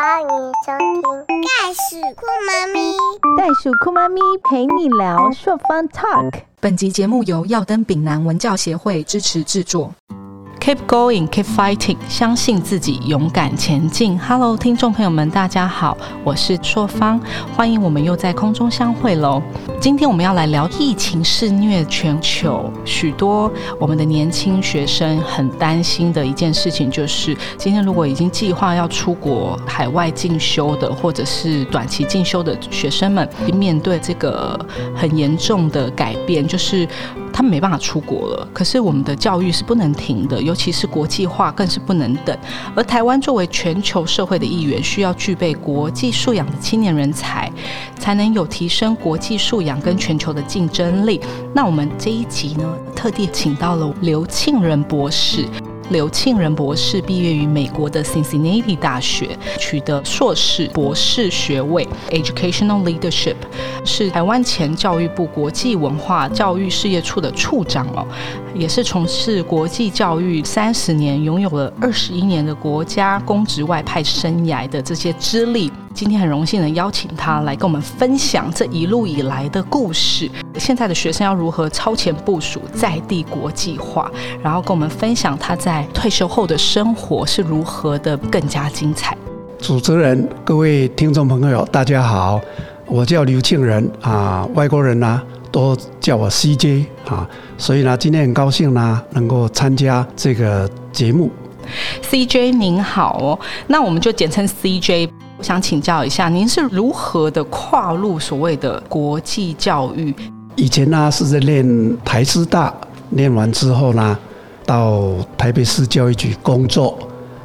欢迎收听《袋鼠酷妈咪》。袋鼠酷妈咪陪你聊朔方 Talk。本集节目由耀登丙南文教协会支持制作。Keep going, keep fighting，相信自己，勇敢前进。Hello，听众朋友们，大家好，我是硕芳，欢迎我们又在空中相会喽。今天我们要来聊疫情肆虐全球，许多我们的年轻学生很担心的一件事情，就是今天如果已经计划要出国海外进修的，或者是短期进修的学生们，面对这个很严重的改变，就是他们没办法出国了。可是我们的教育是不能停的，尤其是国际化更是不能等。而台湾作为全球社会的一员，需要具备国际素养的青年人才，才能有提升国际素养跟全球的竞争力。那我们这一集呢，特地请到了刘庆仁博士。刘庆仁博士毕业于美国的 Cincinnati 大学，取得硕士、博士学位，Educational Leadership，是台湾前教育部国际文化教育事业处的处长哦，也是从事国际教育三十年，拥有了二十一年的国家公职外派生涯的这些资历。今天很荣幸能邀请他来跟我们分享这一路以来的故事。现在的学生要如何超前部署在地国际化，然后跟我们分享他在退休后的生活是如何的更加精彩。主持人、各位听众朋友，大家好，我叫刘庆仁啊，外国人呢都叫我 CJ 啊，所以呢，今天很高兴呢能够参加这个节目。CJ 您好哦，那我们就简称 CJ。我想请教一下，您是如何的跨入所谓的国际教育？以前呢是在念台师大，念完之后呢，到台北市教育局工作。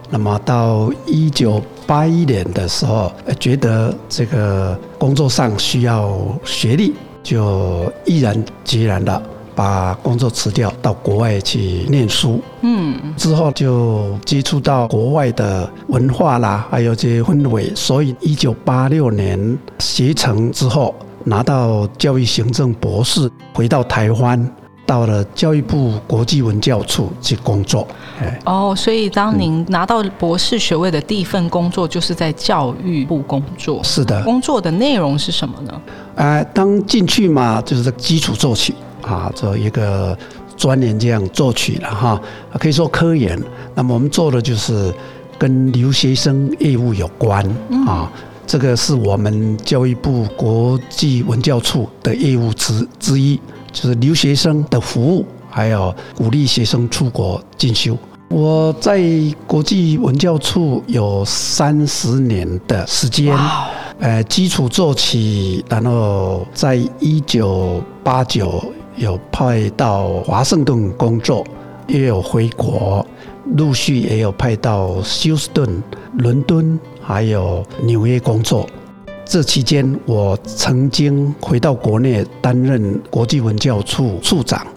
那么到一九八一年的时候，觉得这个工作上需要学历，就毅然决然的把工作辞掉，到国外去念书。嗯，之后就接触到国外的文化啦，还有这些氛围，所以一九八六年学成之后，拿到教育行政博士，回到台湾，到了教育部国际文教处去工作。哎，哦，所以当您拿到博士学位的第一份工作，就是在教育部工作。是的，工作的内容是什么呢？啊，当进去嘛，就是基础作曲啊，做一个专研这样作曲了哈，可以说科研。那么我们做的就是跟留学生业务有关啊，这个是我们教育部国际文教处的业务之之一，就是留学生的服务，还有鼓励学生出国进修。我在国际文教处有三十年的时间。哇，呃，基础做起，然后在一九八九有派到华盛顿工作，也有回国，陆续也有派到休斯顿、伦敦，还有纽约工作。这期间，我曾经回到国内担任国际文教处处长，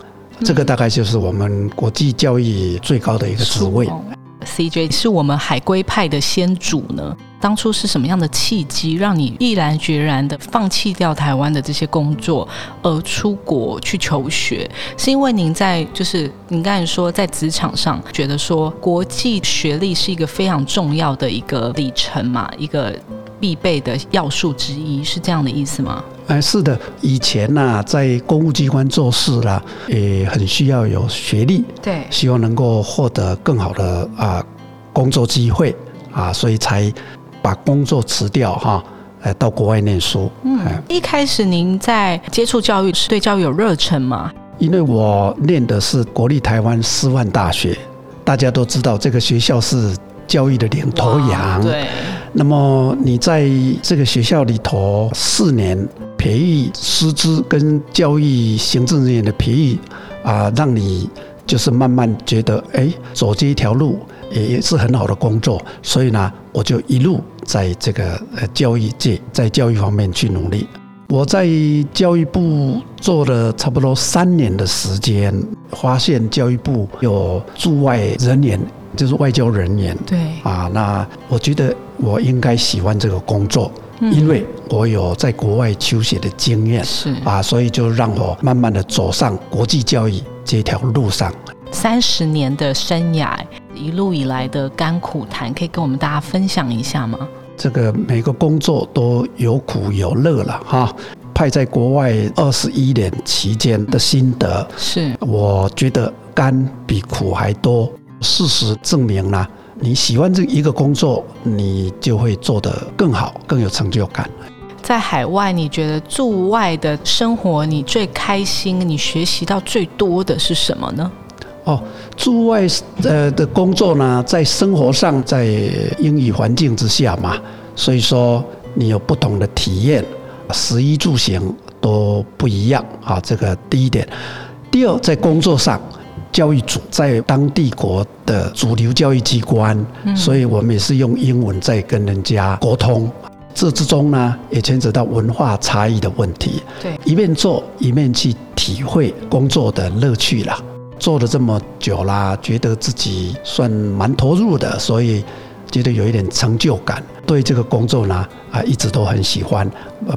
这个大概就是我们国际教育最高的一个职位。哦 CJ 是我们海归派的先祖呢。当初是什么样的契机，让你毅然决然的放弃掉台湾的这些工作，而出国去求学？是因为您在就是您刚才说在职场上觉得说国际学历是一个非常重要的一个里程嘛，一个必备的要素之一，是这样的意思吗？哎，是的，以前呐、在公务机关做事啦，也很需要有学历，对，希望能够获得更好的啊工作机会啊，所以才把工作辞掉哈，呃，到国外念书。一开始您在接触教育是对教育有热忱吗？因为我念的是国立台湾师范大学，大家都知道这个学校是教育的领头羊。对，那么你在这个学校里头四年培育师资跟教育行政人员的培育啊，让你就是慢慢觉得，哎，走这一条路也也是很好的工作，所以呢，我就一路在这个呃教育界，在教育方面去努力。我在教育部做了差不多三年的时间，发现教育部有驻外人员，就是外交人员，对，啊，那我觉得我应该喜欢这个工作，嗯。因为我有在国外求学的经验。是。啊，所以就让我慢慢的走上国际教育这条路上。三十年的生涯，一路以来的甘苦谈，可以跟我们大家分享一下吗？这个每个工作都有苦有乐了哈。派在国外二十一年期间的心得，是我觉得甘比苦还多。事实证明呢，你喜欢这一个工作，你就会做得更好，更有成就感。在海外，你觉得驻外的生活你最开心，你学习到最多的是什么呢？哦，驻外呃的工作呢，在生活上，在英语环境之下嘛，所以说你有不同的体验。食衣住行都不一样啊，这个第一点。第二，在工作上，教育组在当地国的主流教育机关，所以我们也是用英文在跟人家沟通。这之中呢，也牵扯到文化差异的问题。对，一面做一面去体会工作的乐趣啦。做了这么久啦，觉得自己算蛮投入的，所以。觉得有一点成就感，对这个工作呢啊一直都很喜欢，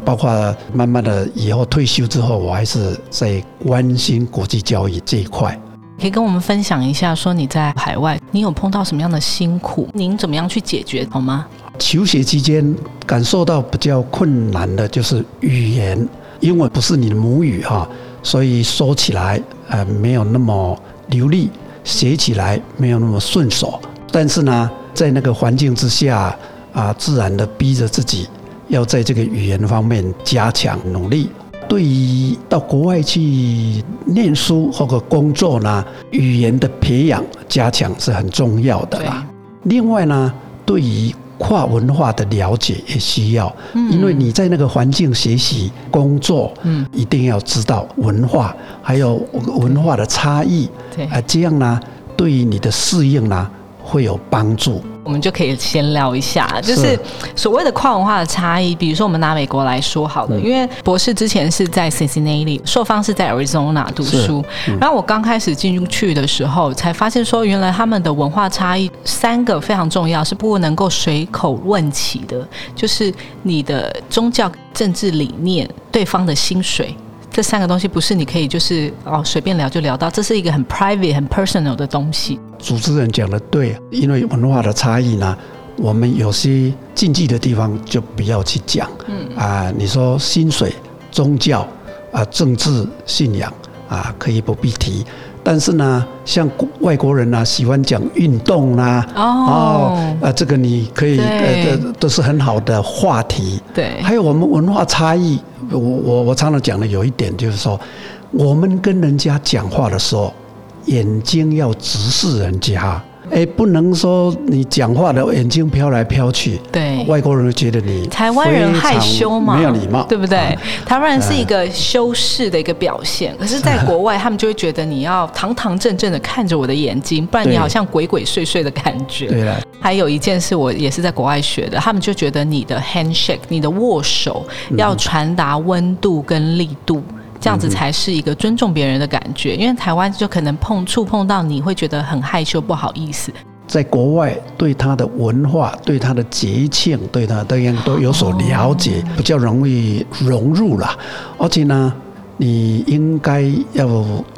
包括慢慢的以后退休之后，我还是在关心国际交易这一块。可以跟我们分享一下，说你在海外，你有碰到什么样的辛苦？您怎么样去解决？好吗？求学期间感受到比较困难的就是语言，英文不是你的母语哈，所以说起来呃没有那么流利，写起来没有那么顺手。但是呢。在那个环境之下，啊，自然的逼着自己要在这个语言方面加强努力。对于到国外去念书或者工作呢，语言的培养加强是很重要的啦。另外呢，对于跨文化的了解也需要，因为你在那个环境学习工作，嗯，一定要知道文化还有文化的差异，对啊，这样呢，对于你的适应呢。会有帮助，我们就可以先聊一下，就是所谓的跨文化的差异。比如说，我们拿美国来说好了，因为博士之前是在 Cincinnati，硕方是在 Arizona 读书。然后我刚开始进去的时候，才发现说，原来他们的文化差异三个非常重要，是不能够随口问起的，就是你的宗教、政治理念、对方的薪水。这三个东西不是你可以就是哦随便聊就聊到，这是一个很 private、很 personal 的东西。主持人讲的对，因为文化的差异呢，我们有些禁忌的地方就不要去讲。嗯啊，你说薪水、宗教啊、政治信仰啊，可以不必提。但是呢，像外国人呢，喜欢讲运动啦，哦，啊，这个你可以呃，这都是很好的话题。对，还有我们文化差异。我我我常常讲的有一点就是说，我们跟人家讲话的时候，眼睛要直视人家。哎，不能说你讲话的眼睛飘来飘去，对，外国人觉得你台湾人害羞嘛，没有礼貌，对不对？台湾人是一个修饰的一个表现，可是，在国外他们就会觉得你要堂堂正正的看着我的眼睛，不然你好像鬼鬼祟祟的感觉。对了，还有一件事，我也是在国外学的，他们就觉得你的 handshake，你的握手要传达温度跟力度。这样子才是一个尊重别人的感觉，因为台湾就可能碰触碰到你会觉得很害羞不好意思。在国外对他的文化、对他的节庆、对他都应都有所了解，比较容易融入了。而且呢，你应该要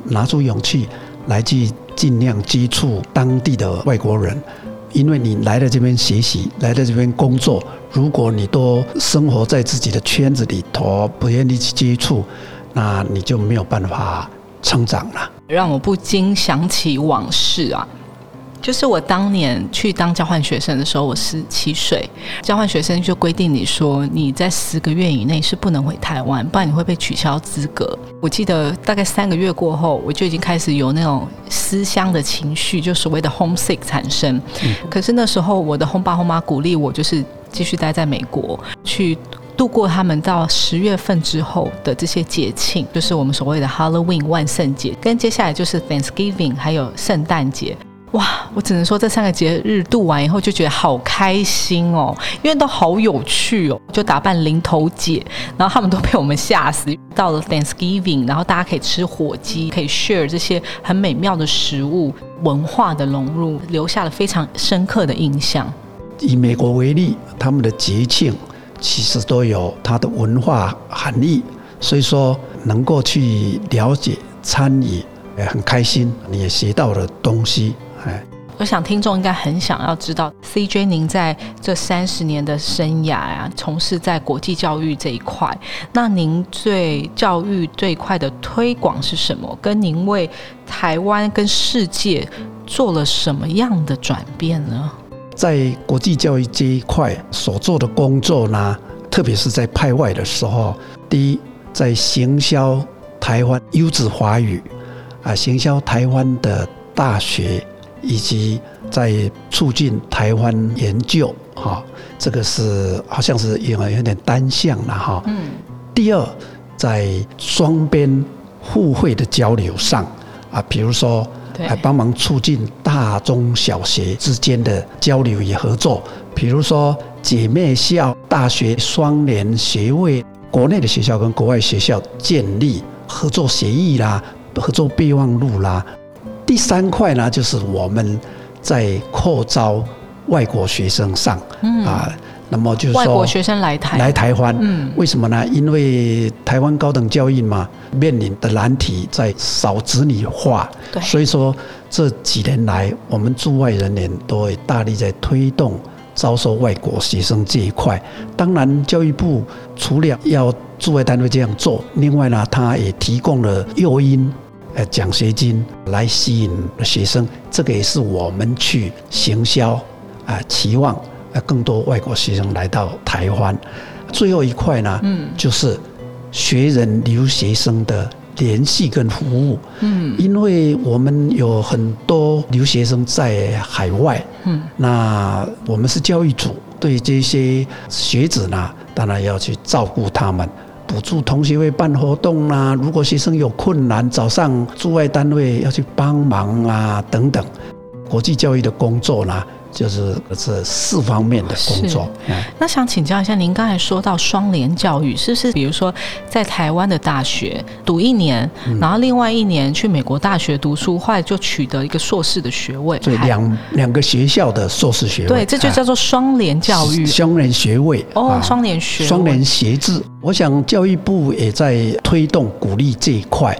拿出勇气来去尽量接触当地的外国人，因为你来到这边学习，来到这边工作，如果你都生活在自己的圈子里头，不愿意去接触。那你就没有办法成长了。让我不禁想起往事啊，就是我当年去当交换学生的时候，我十七岁，交换学生就规定你说你在十个月以内是不能回台湾，不然你会被取消资格。我记得大概三个月过后，我就已经开始有那种思乡的情绪，就所谓的 homesick 产生。可是那时候我的 home 爸 home 妈鼓励我，就是继续待在美国去。度过他们到十月份之后的这些节庆，就是我们所谓的 Halloween 万圣节，跟接下来就是 Thanksgiving 还有圣诞节。哇，我只能说这三个节日度完以后就觉得好开心哦，因为都好有趣哦，就打扮零头姐，然后他们都被我们吓死。到了 Thanksgiving，然后大家可以吃火鸡，可以 share 这些很美妙的食物，文化的融入留下了非常深刻的印象。以美国为例，他们的节庆。其实都有它的文化含义，所以说能够去了解、参与，也很开心。你也学到了东西，哎。我想听众应该很想要知道，CJ 您在这三十年的生涯呀、从事在国际教育这一块，那您对教育这一块的推广是什么？跟您为台湾跟世界做了什么样的转变呢？在国际教育这一块所做的工作呢，特别是在派外的时候，第一，在行销台湾优质华语啊，行销台湾的大学，以及在促进台湾研究，哈、这个是好像是有有点单向了哈。嗯，第二，在双边互惠的交流上啊，比如说对还帮忙促进大中小学之间的交流与合作，比如说姐妹校、大学双联学位，国内的学校跟国外学校建立合作协议啦、合作备忘录啦。第三块呢，就是我们在扩招外国学生上，嗯啊，那么就是说外国学生来台，来台湾，嗯为什么呢？因为台湾高等教育嘛，面临的难题在少子女化，对所以说这几年来，我们驻外人员都会大力在推动招收外国学生这一块。当然，教育部除了要驻外单位这样做，另外呢，他也提供了诱因。呃，奖学金来吸引学生，这个也是我们去行销啊、期望呃更多外国学生来到台湾。最后一块呢，嗯就是学人留学生的联系跟服务，嗯因为我们有很多留学生在海外，嗯，那我们是教育组，对这些学子呢，当然要去照顾他们。补助同学会办活动啦、如果学生有困难，早上驻外单位要去帮忙啊，等等。国际教育的工作呢，就是这四方面的工作。嗯那想请教一下，您刚才说到双联教育，是不是比如说在台湾的大学读一年，嗯然后另外一年去美国大学读书，后来就取得一个硕士的学位？还所以两两个学校的硕士学位，对，这就叫做双联教育。双联学位哦，啊双联学位双联学制。我想教育部也在推动鼓励这一块。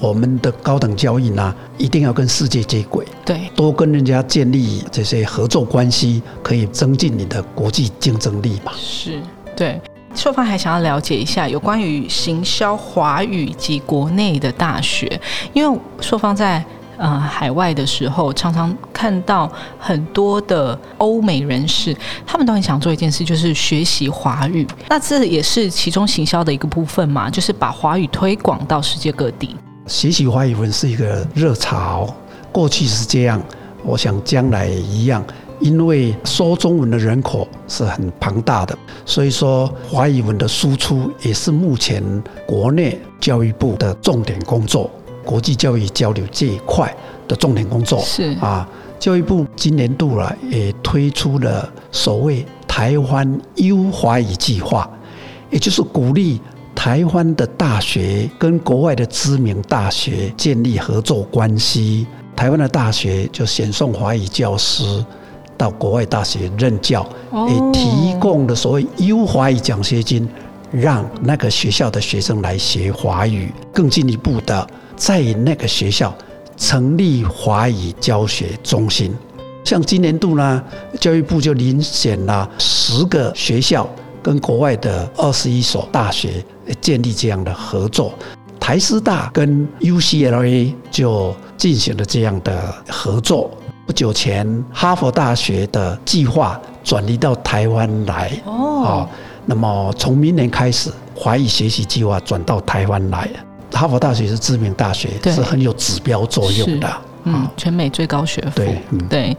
我们的高等教育呢，一定要跟世界接轨，对，多跟人家建立这些合作关系，可以增进你的国际竞争力嘛。是，对。硕方还想要了解一下有关于行销华语及国内的大学，因为硕方在呃海外的时候，常常看到很多的欧美人士，他们都很想做一件事，就是学习华语。那这也是其中行销的一个部分嘛，就是把华语推广到世界各地。学习华语文是一个热潮，过去是这样，我想将来也一样。因为说中文的人口是很庞大的，所以说华语文的输出也是目前国内教育部的重点工作，国际教育交流这一块的重点工作。是啊，教育部今年度了也推出了所谓台湾优华语计划，也就是鼓励台湾的大学跟国外的知名大学建立合作关系。台湾的大学就选送华语教师到国外大学任教，哦也提供了所谓优华语奖学金，让那个学校的学生来学华语。更进一步的，在那个学校成立华语教学中心。像今年度呢，教育部就遴选了十个学校跟国外的二十一所大学呃建立这样的合作。台师大跟 UCLA 就进行了这样的合作。不久前，哈佛大学的计划转移到台湾来。哦啊，那么从明年开始，华语学习计划转到台湾来。哈佛大学是知名大学，是很有指标作用的。嗯啊，，全美最高学府。对，嗯。对，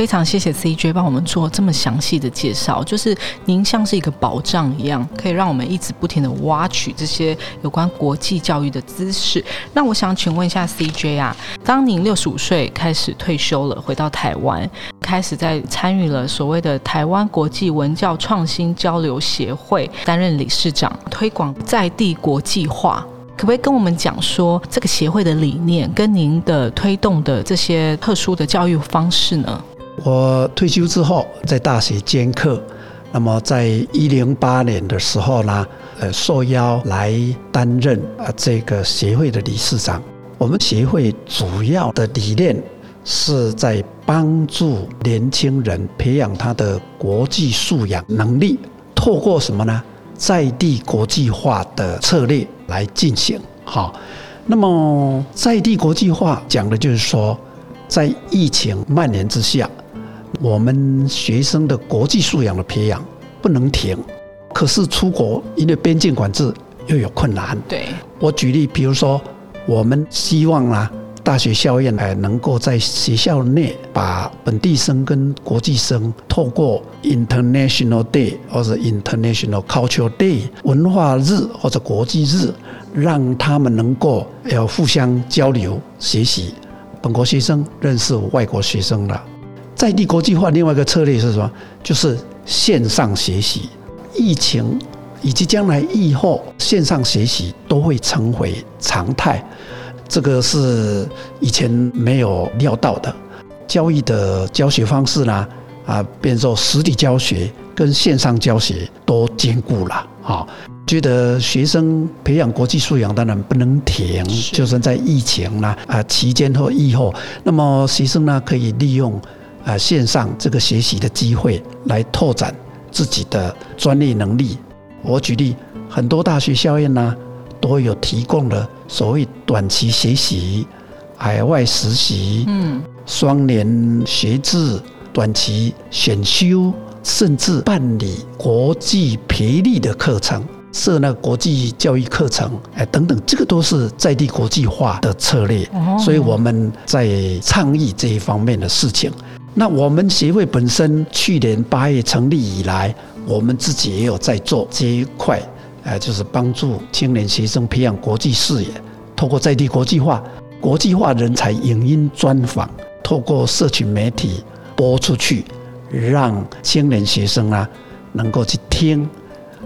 非常谢谢 CJ 帮我们做这么详细的介绍，就是您像是一个宝藏一样，可以让我们一直不停的挖取这些有关国际教育的知识。那我想请问一下 CJ 啊，当您六十五岁开始退休了，回到台湾，开始在参与了所谓的台湾国际文教创新交流协会，担任理事长，推广在地国际化。可不可以跟我们讲说这个协会的理念跟您的推动的这些特殊的教育方式呢？我退休之后在大学兼课，那么在一零八年的时候呢，呃，受邀来担任啊这个协会的理事长。我们协会主要的理念是在帮助年轻人培养他的国际素养能力，透过什么呢？在地国际化的策略来进行。好，那么在地国际化讲的就是说，在疫情蔓延之下，我们学生的国际素养的培养不能停。可是出国因为边境管制又有困难。对，我举例，比如说，我们希望啊，大学校院还能够在学校内把本地生跟国际生透过 International Day 或者 International Cultural Day 文化日或者国际日，让他们能够要互相交流学习，本国学生认识外国学生了。在地国际化另外一个策略是什么？就是线上学习。疫情以及将来疫后线上学习都会成为常态，这个是以前没有料到的。教育的教学方式呢，啊，变做实体教学跟线上教学都兼顾了。啊，觉得学生培养国际素养当然不能停，就算在疫情呢啊期间或疫后，那么学生呢可以利用啊线上这个学习的机会来拓展。自己的专业能力，我举例，很多大学校院呢都有提供了所谓短期学习、海外实习、嗯，双联学制、短期选修，甚至办理国际培力的课程，设那国际教育课程，哎，等等，这个都是在地国际化的策略。所以我们在倡议这一方面的事情。那我们协会本身去年八月成立以来，我们自己也有在做这一块，呃，就是帮助青年学生培养国际视野，透过在地国际化、国际化人才影音专访，透过社群媒体播出去，让青年学生啊能够去听，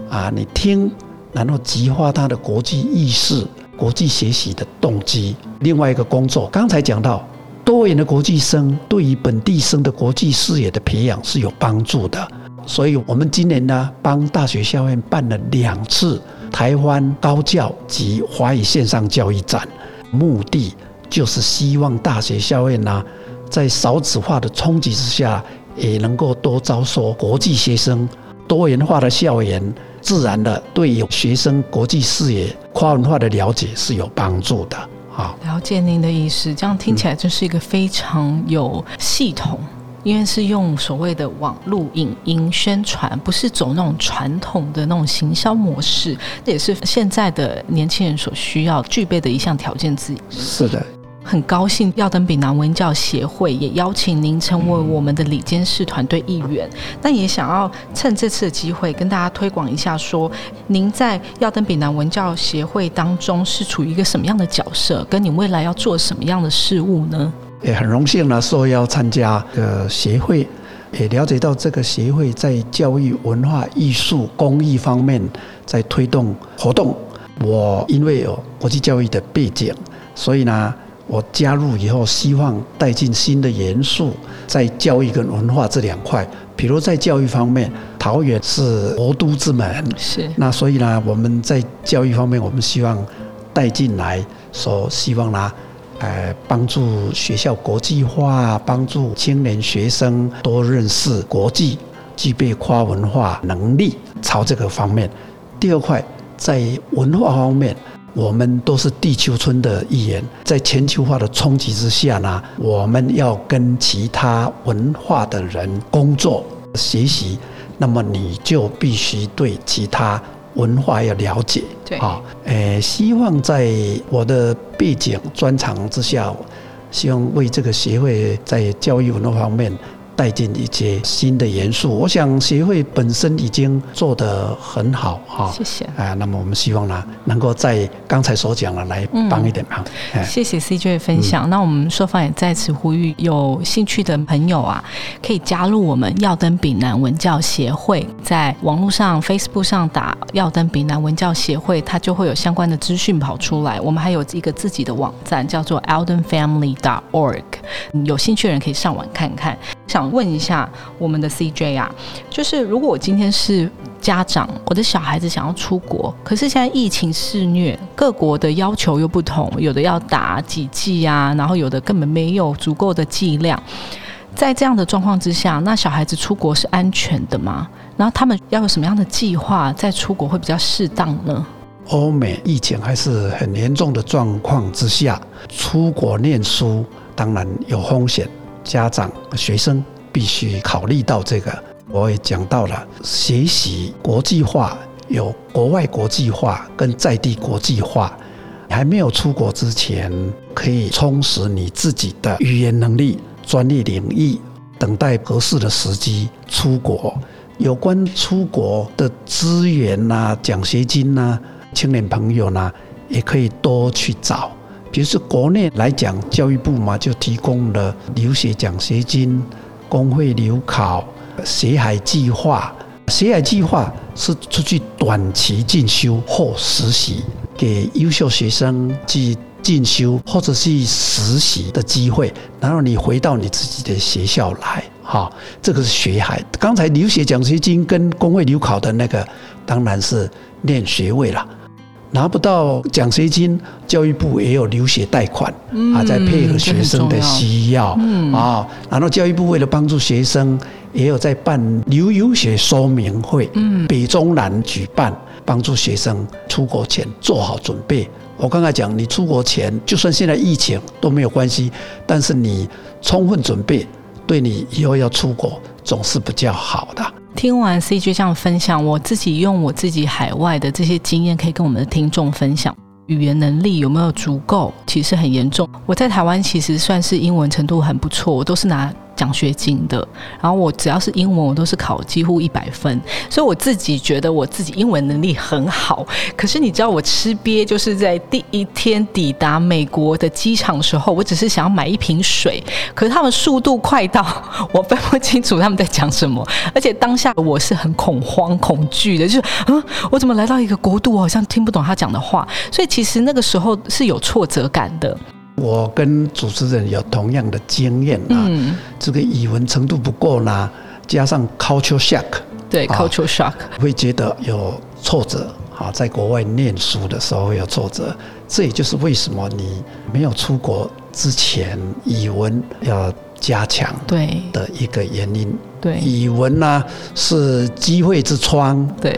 啊，你听，然后激发他的国际意识、国际学习的动机。另外一个工作，刚才讲到。多元的国际生对于本地生的国际视野的培养是有帮助的，所以我们今年呢帮大学校院办了两次台湾高教及华语线上教育展，目的就是希望大学校院呢在少子化的冲击之下，也能够多招收国际学生，多元化的校园，自然的对有学生国际视野、跨文化的了解是有帮助的。好，了解您的意思。这样听起来就是一个非常有系统，因为是用所谓的网络影音宣传，不是走那种传统的那种行销模式，这也是现在的年轻人所需要具备的一项条件之一。是的。很高兴耀登比南文教协会也邀请您成为我们的理监事团队一员，但也想要趁这次的机会跟大家推广一下，说您在耀登比南文教协会当中是处于一个什么样的角色，跟你未来要做什么样的事务呢？也很荣幸呢，受邀参加的协会，也了解到这个协会在教育、文化艺术、公益方面在推动活动。我因为有国际教育的背景，所以呢。我加入以后，希望带进新的元素，在教育跟文化这两块。比如在教育方面，桃园是国都之门，是那所以呢，我们在教育方面，我们希望带进来，说希望呢，呃，帮助学校国际化，帮助青年学生多认识国际，具备跨文化能力，朝这个方面。第二块在文化方面。我们都是地球村的一员，在全球化的冲击之下呢，我们要跟其他文化的人工作学习，那么你就必须对其他文化要了解。对啊，诶，希望在我的背景专长之下，希望为这个协会在教育文化方面。带进一些新的元素，我想协会本身已经做得很好哈。谢谢。啊，那么我们希望呢，能够在刚才所讲的来帮一点忙。谢谢 CJ 的分享。那我们说方也在此呼吁，有兴趣的朋友啊，可以加入我们耀登丙南文教协会，在网络上 Facebook 上打耀登丙南文教协会，它就会有相关的资讯跑出来。我们还有一个自己的网站，叫做 eldenfamily.org，有兴趣的人可以上网看看。想问一下我们的 CJ 啊，就是如果我今天是家长，我的小孩子想要出国，可是现在疫情肆虐，各国的要求又不同，有的要打几剂啊，然后有的根本没有足够的剂量。在这样的状况之下，那小孩子出国是安全的吗？然后他们要有什么样的计划，在出国会比较适当呢？欧美疫情还是很严重的状况之下，出国念书当然有风险，家长、学生必须考虑到这个。我也讲到了，学习国际化有国外国际化跟在地国际化。还没有出国之前，可以充实你自己的语言能力、专业领域，等待合适的时机出国。有关出国的资源呐、奖学金呐。青年朋友呢，也可以多去找。比如说国内来讲，教育部嘛就提供了留学奖学金、公会留考、学海计划。学海计划是出去短期进修或实习，给优秀学生去进修或者是实习的机会，然后你回到你自己的学校来，哈，这个是学海。刚才留学奖学金跟公会留考的那个，当然是念学位了。拿不到奖学金，教育部也有留学贷款啊，在配合学生的需要啊。然后教育部为了帮助学生，也有在办留游学说明会，北中南举办，帮助学生出国前做好准备。我刚才讲，你出国前就算现在疫情都没有关系，但是你充分准备，对你以后要出国总是比较好的。听完 C G 这样分享，我自己用我自己海外的这些经验，可以跟我们的听众分享。语言能力有没有足够，其实很严重。我在台湾其实算是英文程度很不错，我都是拿。奖学金的，然后我只要是英文，我都是考几乎一百分，所以我自己觉得我自己英文能力很好。可是你知道我吃瘪，就是在第一天抵达美国的机场的时候，我只是想要买一瓶水，可是他们速度快到 我分不清楚他们在讲什么，而且当下我是很恐慌恐惧的，就是嗯，我怎么来到一个国度，好像听不懂他讲的话，所以其实那个时候是有挫折感的。我跟主持人有同样的经验啊，这个语文程度不够呢，加上 culture shock，对 culture shock 会觉得有挫折啊，在国外念书的时候会有挫折，这也就是为什么你没有出国之前语文要加强对。的一个原因。对，语文呢是机会之窗，对，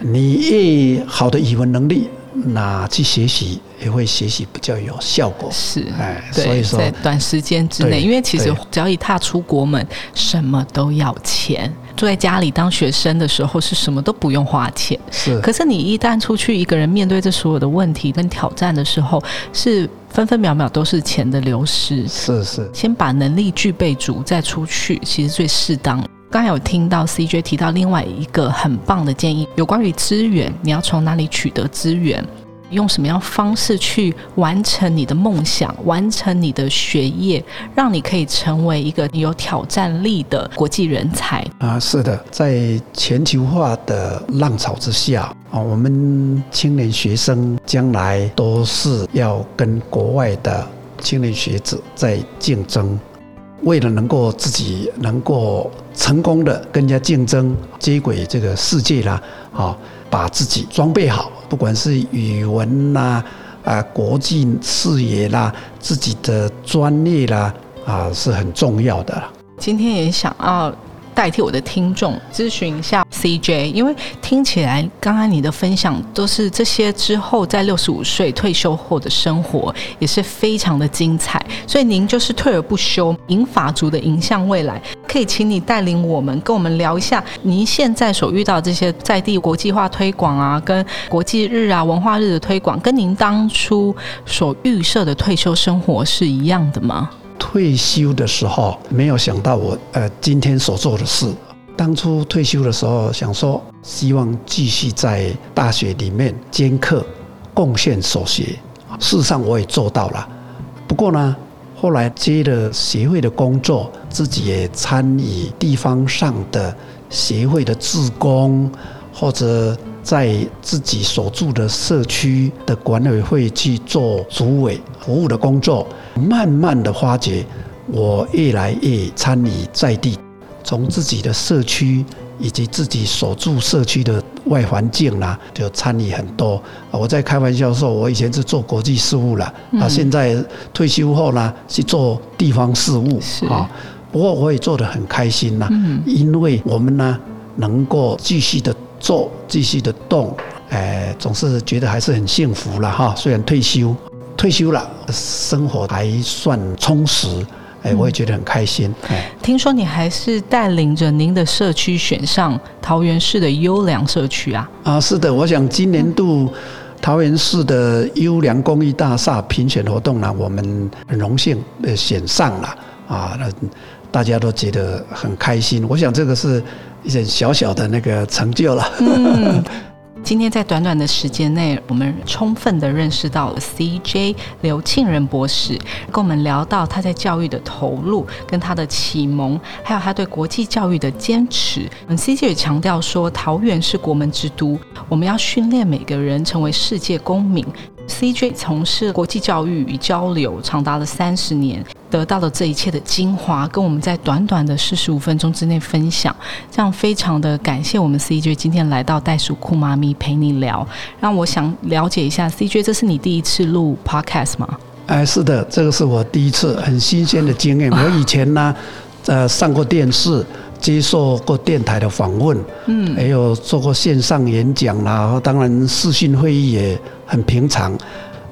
你越好的语文能力。那去学习也会学习比较有效果，是，哎，所以说在短时间之内，因为其实只要一踏出国门，什么都要钱。住在家里当学生的时候，是什么都不用花钱，是。可是你一旦出去一个人面对这所有的问题跟挑战的时候，是分分秒秒都是钱的流失。是是，先把能力具备足再出去，其实最适当。刚才有听到 CJ 提到另外一个很棒的建议，有关于资源，你要从哪里取得资源？用什么样方式去完成你的梦想，完成你的学业，让你可以成为一个有挑战力的国际人才啊！是的，在全球化的浪潮之下啊，我们青年学生将来都是要跟国外的青年学子在竞争，为了能够自己能够成功的跟人家竞争，接轨这个世界啦，啊。把自己装备好，不管是语文啦、啊国际视野啦、自己的专业啦，啊是很重要的。今天也想要。代替我的听众咨询一下 CJ，因为听起来刚刚你的分享都是这些之后在六十五岁退休后的生活也是非常的精彩，所以您就是退而不休，银法族的迎向未来，可以请你带领我们跟我们聊一下您现在所遇到这些在地国际化推广啊，跟国际日啊文化日的推广，跟您当初所预设的退休生活是一样的吗？退休的时候，没有想到我呃今天所做的事。当初退休的时候，想说希望继续在大学里面兼课，贡献所学。事实上我也做到了。不过呢，后来接了协会的工作，自己也参与地方上的协会的志工，或者在自己所住的社区的管委会去做主委服务的工作。慢慢的发觉，我越来越参与在地，从自己的社区以及自己所住社区的外环境啦，就参与很多。啊我在开玩笑说，我以前是做国际事务啦，啊，现在退休后呢是做地方事务啊。不过我也做得很开心呐，因为我们呢能够继续的做，继续的动，哎，总是觉得还是很幸福了哈。虽然退休，退休了，生活还算充实，哎，我也觉得很开心，哎。听说你还是带领着您的社区选上桃园市的优良社区啊？啊，是的，我想今年度桃园市的优良公益大厦评选活动呢，我们很荣幸呃选上了啊，那大家都觉得很开心。我想这个是一点小小的那个成就了。嗯，今天在短短的时间内，我们充分的认识到了 CJ 刘庆仁博士，跟我们聊到他在教育的投入，跟他的启蒙，还有他对国际教育的坚持。嗯，CJ 也强调说，桃园是国门之都，我们要训练每个人成为世界公民。CJ 从事国际教育与交流长达了三十年，得到了这一切的精华，跟我们在短短的四十五分钟之内分享，这样非常的感谢我们 CJ 今天来到袋鼠酷妈咪陪你聊，让我想了解一下 CJ，这是你第一次录 Podcast 吗？哎，是的，这个是我第一次很新鲜的经验。我以前呢，呃，上过电视，接受过电台的访问，嗯，还有做过线上演讲啦，当然视讯会议也很平常。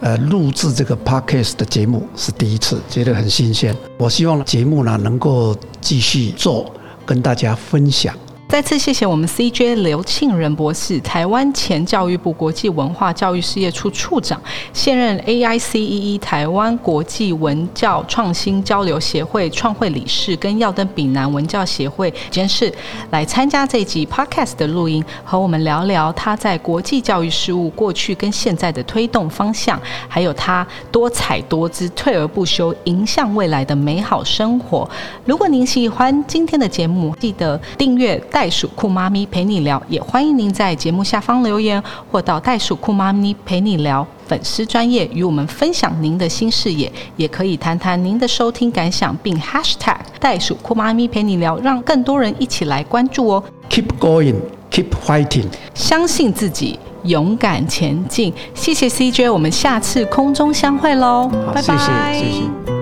呃，录制这个 podcast 的节目是第一次，觉得很新鲜。我希望节目呢能够继续做，跟大家分享。再次谢谢我们 CJ 刘庆仁博士，台湾前教育部国际文化教育事业处处长，现任 AICEE 台湾国际文教创新交流协会创会理事，跟耀登丙南文教协会监事，来参加这集 Podcast 的录音，和我们聊聊他在国际教育事务过去跟现在的推动方向，还有他多彩多姿、退而不休、迎向未来的美好生活。如果您喜欢今天的节目，记得订阅袋鼠酷妈咪陪你聊，也欢迎您在节目下方留言，或到袋鼠酷妈咪陪你聊粉丝专业与我们分享您的新视野，也可以谈谈您的收听感想，并 Hashtag 袋鼠酷妈咪陪你聊，让更多人一起来关注哦。Keep going, keep fighting。相信自己，勇敢前进。谢谢 CJ，我们下次空中相会喽，好，拜谢拜。谢，谢谢。